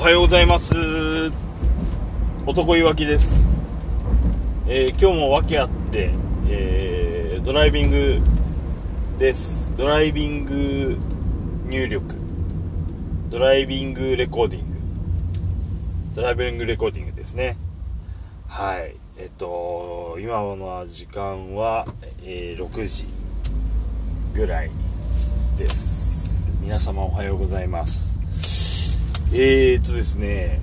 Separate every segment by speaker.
Speaker 1: はようございます。男いわきです、えー、今日も訳あって、えー、ドライビングです。ドライビング入力。ドライビングレコーディング。ドライビングレコーディングですね。はい。えっと今の時間は、えー、6時ぐらいです。皆様おはようございます。えー、っとですね、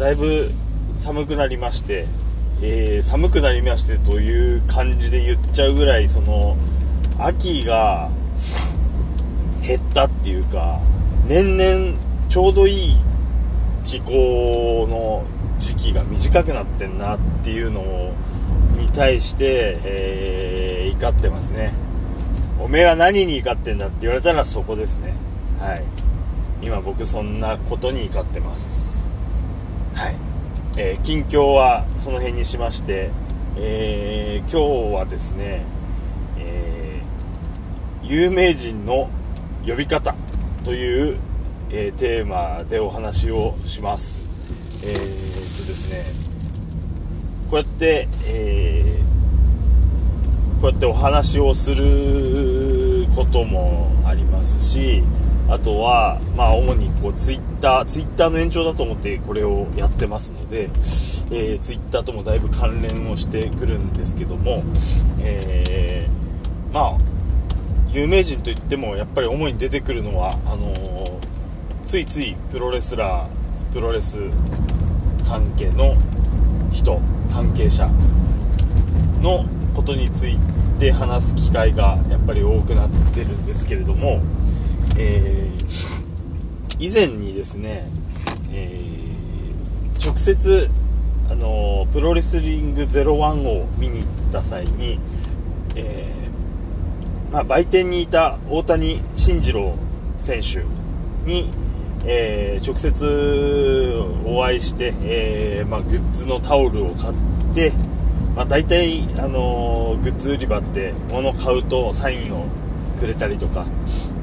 Speaker 1: だいぶ寒くなりまして、えー、寒くなりましてという感じで言っちゃうぐらい、その、秋が減ったっていうか、年々ちょうどいい気候の時期が短くなってんなっていうのを、に対して、えー、怒ってますね。おめえは何に怒ってんだって言われたらそこですね。はい。今僕そんなことに怒ってます。はい、えー、近況はその辺にしまして、えー、今日はですね、えー、有名人の呼び方という、えテーマでお話をします。えー、っとですねこうやって、えこうやってお話をすることもありますしあとは、まあ、主にこうツイッター、ツイッターの延長だと思ってこれをやってますので、えー、ツイッターともだいぶ関連をしてくるんですけども、えー、まあ、有名人といってもやっぱり主に出てくるのは、あのー、ついついプロレスラー、プロレス関係の人、関係者のことについて話す機会がやっぱり多くなってるんですけれども、えー、以前にですね、えー、直接、あのプロレスリング01を見に行った際に、えー、まあ、売店にいた大谷慎次郎選手に、えー、直接お会いして、えー、まあ、グッズのタオルを買って、まあ、大体、あのグッズ売り場って物買うとサインをくれたりとか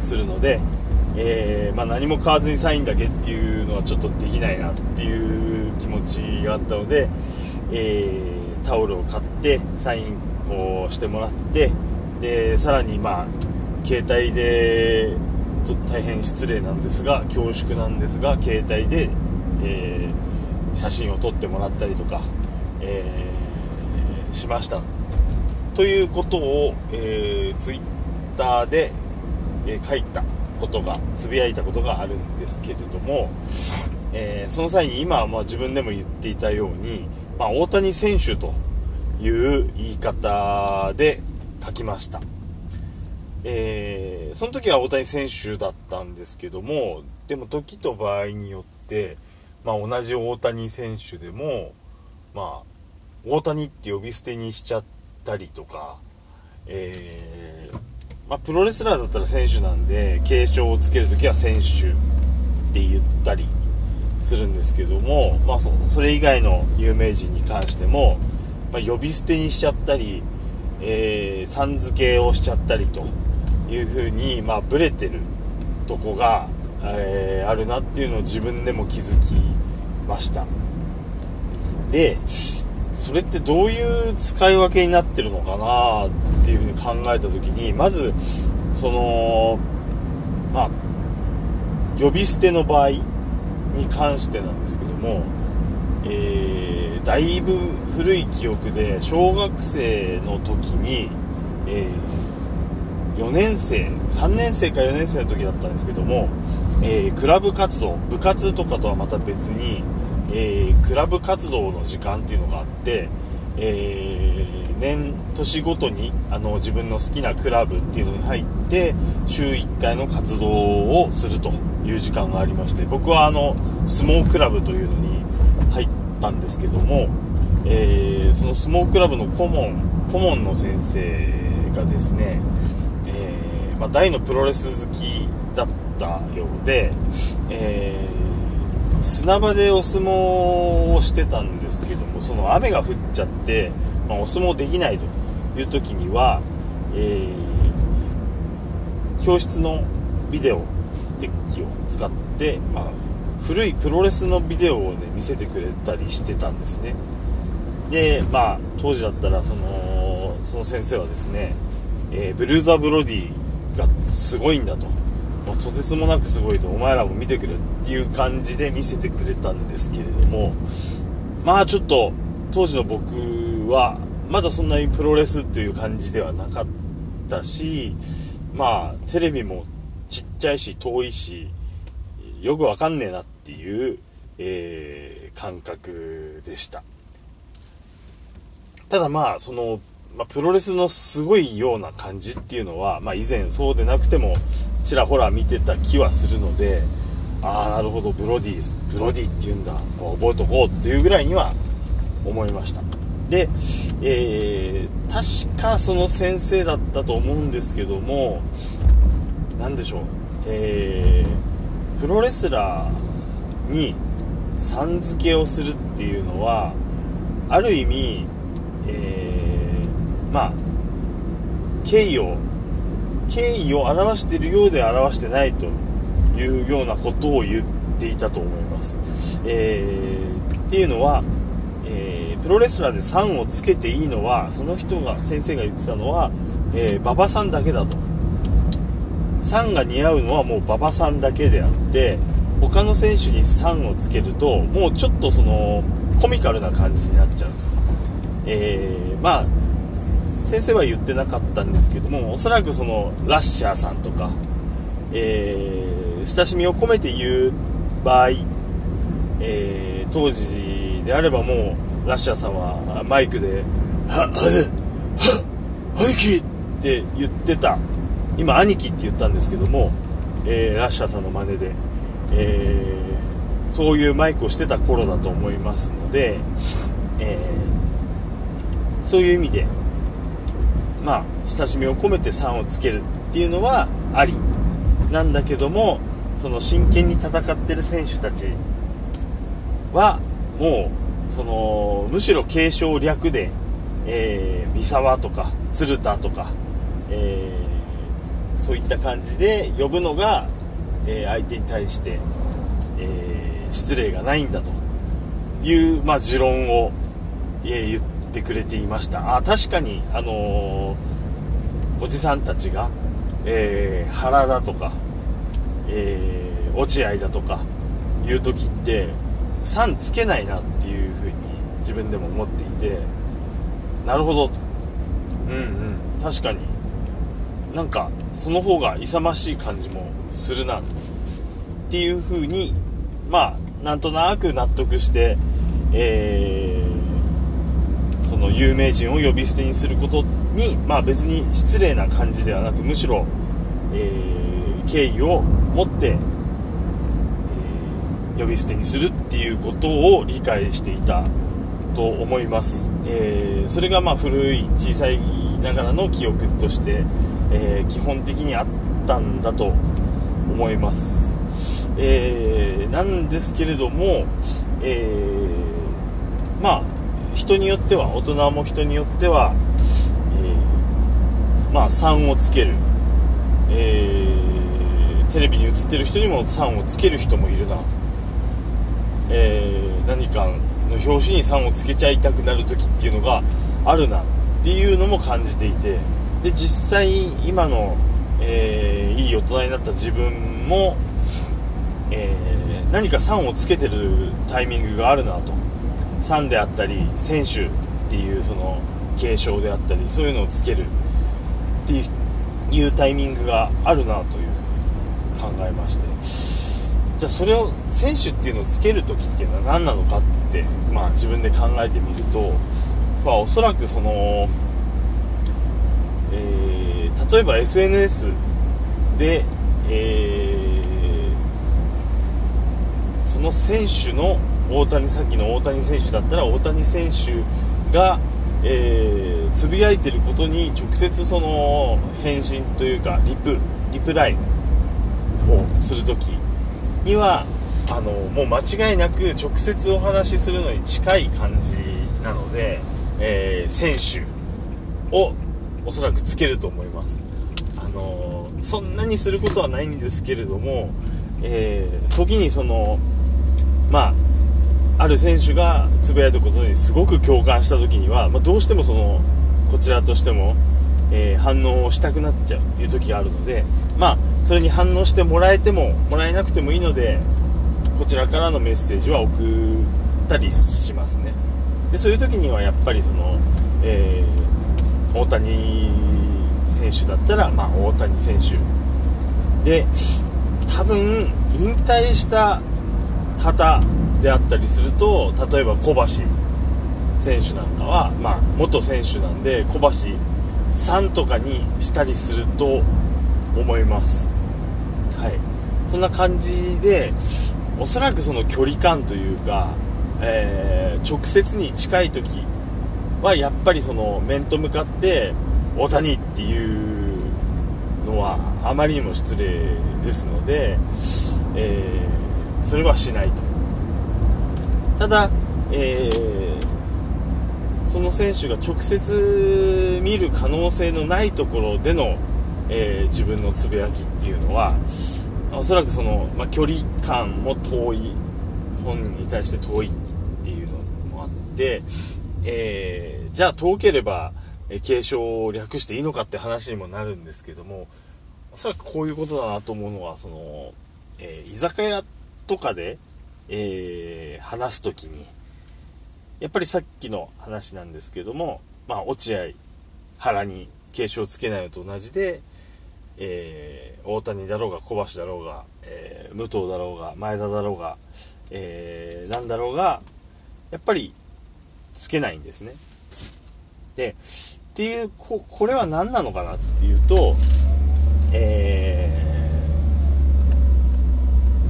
Speaker 1: するので、えー、まあ、何も買わずにサインだけっていうのはちょっとできないなっていう気持ちがあったので、えー、タオルを買ってサインをしてもらってでさらにまあ携帯で大変失礼なんですが恐縮なんですが携帯で、えー、写真を撮ってもらったりとか、えしました。ということを、えー、ツイッターで、え書いたことがつぶやいたことがあるんですけれども、えー、その際に今はまあ自分でも言っていたように、まあ、大谷選手という言い方で書きました、えー、その時は大谷選手だったんですけどもでも時と場合によって、まあ、同じ大谷選手でも、まあ、大谷って呼び捨てにしちゃったりとか、えーまあ、プロレスラーだったら選手なんで継承をつけるときは選手って言ったりするんですけども、まあ、そそれ以外の有名人に関しても、まあ、呼び捨てにしちゃったり、えー、さん付けをしちゃったりというふうに、まあ、ブレてるとこが、えー、あるなっていうのを自分でも気づきました。でそれってどういう使い分けになってるのかなっていうふうに考えた時にまずそのまあ呼び捨ての場合に関してなんですけども、えー、だいぶ古い記憶で小学生の時に、えー、4年生3年生か4年生の時だったんですけども、えー、クラブ活動部活とかとはまた別にえー、クラブ活動の時間っていうのがあって、えー、年年ごとにあの自分の好きなクラブっていうのに入って週1回の活動をするという時間がありまして僕はあの相撲クラブというのに入ったんですけども、えー、その相撲クラブの顧問顧問の先生がですね、えー、まあ、大のプロレス好きだったようで、えー砂場でお相撲をしてたんですけどもその雨が降っちゃって、まあ、お相撲できないという時には、えー、教室のビデオデッキを使って、まあ、古いプロレスのビデオをね見せてくれたりしてたんですね。でまあ当時だったらそのその先生はですね、えー、ブルーザ・ブロディがすごいんだと、とてつもなくすごいとお前らも見てくれっていう感じで見せてくれたんですけれどもまあちょっと当時の僕はまだそんなにプロレスっていう感じではなかったしまあテレビもちっちゃいし遠いしよくわかんねえなっていう、えー、感覚でした。ただまあその、まあ、プロレスのすごいような感じっていうのは、まあ、以前そうでなくてもちらほら見てた気はするのでああなるほどブロディブロディって言うんだこう覚えとこうっていうぐらいには思いました。で、えー、確かその先生だったと思うんですけども何でしょうえー、プロレスラーにさん付けをするっていうのはある意味、えー、まあ敬意を敬意を表しているようで表してないというようなことを言っていたと思います、えー、っていうのはえプロレスラーで3をつけていいのはその人が先生が言ってたのは、えー、馬場さんだけだと。3が似合うのはもう馬場さんだけであって他の選手に3をつけるともうちょっとそのコミカルな感じになっちゃうと、えー、まあ先生は言ってなかったんですけどもおそらくそのラッシャーさんとか、えー、親しみを込めて言う場合、えー、当時であればもうラッシャーさんはマイクで「はっ、は、は、兄貴!」って言ってた今兄貴って言ったんですけども、えー、ラッシャーさんの真似で、えー、そういうマイクをしてた頃だと思いますので、えー、そういう意味でまあ親しみを込めて3をつけるっていうのはあり。なんだけどもその真剣に戦ってる選手たちはもうそのむしろ継承略で、えー、三沢とか鶴田とか、えー、そういった感じで呼ぶのが、えー、相手に対して、え、失礼がないんだという、まあ、持論を、え、言ってくれていました。あ確かに、あのおじさんたちが、えー原田とか、え落合だとかいう時って3つけないなっていう風に自分でも思っていてなるほどと。うんうん。確かに。なんかその方が勇ましい感じもするなっていう風にまあなんとなく納得してえー、その有名人を呼び捨てにすることにまあ別に失礼な感じではなくむしろ、えー、敬意を持ってえ呼び捨てにするっていうことを理解していたと思います、えー、それがまあ古い小さいながらの記憶として、えー、基本的にあったんだと思います、えー、なんですけれども、えまあ人によっては大人も人によっては、えまあ3をつける、えテレビに映ってる人にも3をつける人もいるなえー、何かの表紙に3をつけちゃいたくなる時っていうのがあるなっていうのも感じていて。で実際今の、えー、いい大人になった自分も、えー、何か3をつけてるタイミングがあるなと。3であったり選手っていうその継承であったりそういうのをつけるっていうタイミングがあるなというふうに考えまして。じゃあそれを選手っていうのをつける時っていうのは何なのかって、まあ、自分で考えてみると、まあ、おそらくその、えー、例えば SNS で、えー、その選手の大谷さっきの大谷選手だったら大谷選手が、えー、つぶやいてることに直接その返信というかリプリプライをするときにはあのもう間違いなく直接お話しするのに近い感じなので、えー、選手をおそらくつけると思います。あのそんなにすることはないんですけれども、えー、時にそのまあある選手がつぶやいたことにすごく共感した時には、まあ、どうしてもそのこちらとしても、えー、反応をしたくなっちゃうっていう時があるのでまあそれに反応してもらえてももらえなくてもいいのでこちらからのメッセージは送ったりしますね。でそういう時にはやっぱりその、えー、大谷選手だったら、まあ、大谷選手で多分引退した方であったりすると例えば小橋選手なんかは、まあ、元選手なんで小橋さんとかにしたりすると思います。はい。そんな感じでおそらくその距離感というか、えー、直接に近い時はやっぱりその面と向かって大谷っていうのはあまりにも失礼ですので、えー、それはしないと。ただ、えー、その選手が直接見る可能性のないところでの、えー、自分のつぶやきっていうのはおそらくその、まあ、距離感も遠い本人に対して遠いっていうのもあって、えー、じゃあ遠ければ、継承を略していいのかって話にもなるんですけどもおそらくこういうことだなと思うのはその、えー、居酒屋とかで、えー、話す時にやっぱりさっきの話なんですけども、まあ、落合原に継承をつけないのと同じで、えー、大谷だろうが小橋だろうが、えー、武藤だろうが前田だろうが、えー、なんだろうがやっぱりつけないんですね。でっていうここれは何なのかなっていうと、え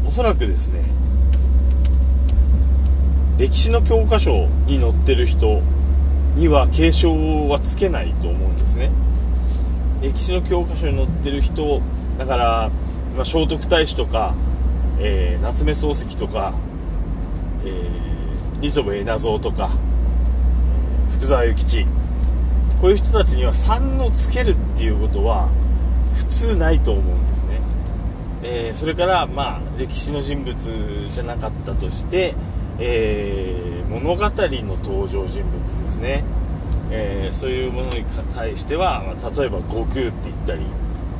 Speaker 1: ー、おそらくですね歴史の教科書に載ってる人には継承はつけないと思うんですね。歴史の教科書に載ってる人だから、まあ、聖徳太子とか、えー、夏目漱石とか、えー、新渡戸稲造とか、えー、福沢諭吉こういう人たちには3のつけるっていうことは普通ないと思うんですね、えー、それからまあ歴史の人物じゃなかったとして、えー、物語の登場人物ですね。えー、そういうものに対しては、まあ、例えば悟空って言ったり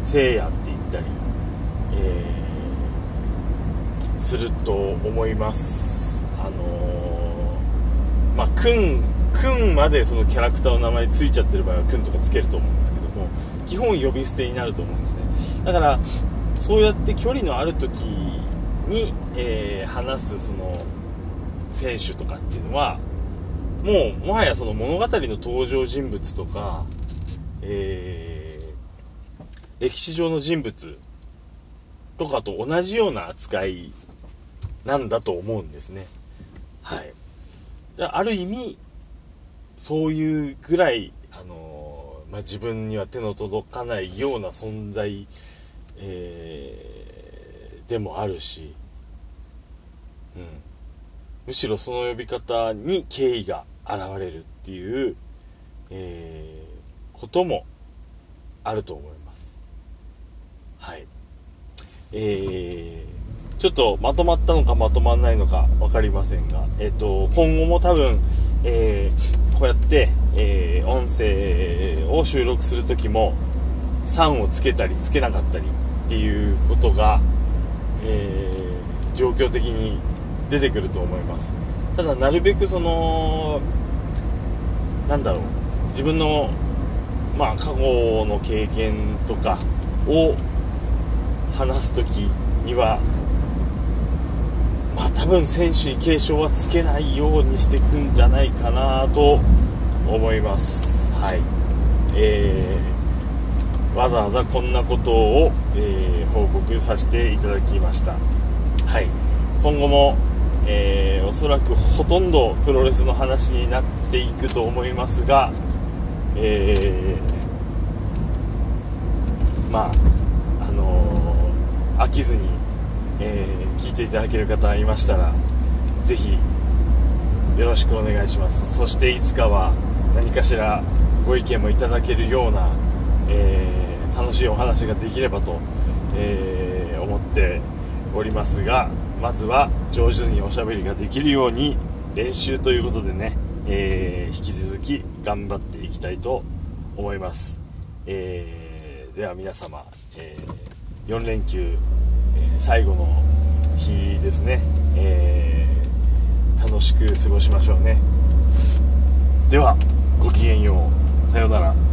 Speaker 1: 聖夜って言ったり、えー、すると思います。あのー、まあくんくんまでそのキャラクターの名前ついちゃってる場合はくんとかつけると思うんですけども基本呼び捨てになると思うんですね。だからそうやって距離のある時に、えー、話すその選手とかっていうのはもうもはやその物語の登場人物とか、えー、歴史上の人物とかと同じような扱いなんだと思うんですね。はい。ある意味、そういうぐらい、あのー、まあ、自分には手の届かないような存在、えー、でもあるし、うん。むしろその呼び方に敬意が現れるっていう、えー、こともあると思います。はい。えー、ちょっとまとまったのかまとまらないのか分かりませんが、えっ、ー、と、今後も多分、えー、こうやって、えー、音声を収録する時も、3をつけたりつけなかったりっていうことが、えー、状況的に出てくると思います。ただなるべくそのなんだろう。自分のまあ過去の経験とかを話す時にはまあ多分選手に警鐘はつけないようにしていくんじゃないかなと思います。はい。えー、わざわざこんなことを、えー、報告させていただきました。はい。今後もえー、おそらくほとんどプロレスの話になっていくと思いますが、えー、まああのー、飽きずに、え、聞いていただける方いましたらぜひよろしくお願いします。そしていつかは何かしらご意見もいただけるような、え楽しいお話ができればと、え思っておりますがまずは上手におしゃべりができるように練習ということでね、えー、引き続き頑張っていきたいと思います、えー、では皆様、えー、4連休、え最後の日ですね、え楽しく過ごしましょうね。ではごきげんよう。さようなら。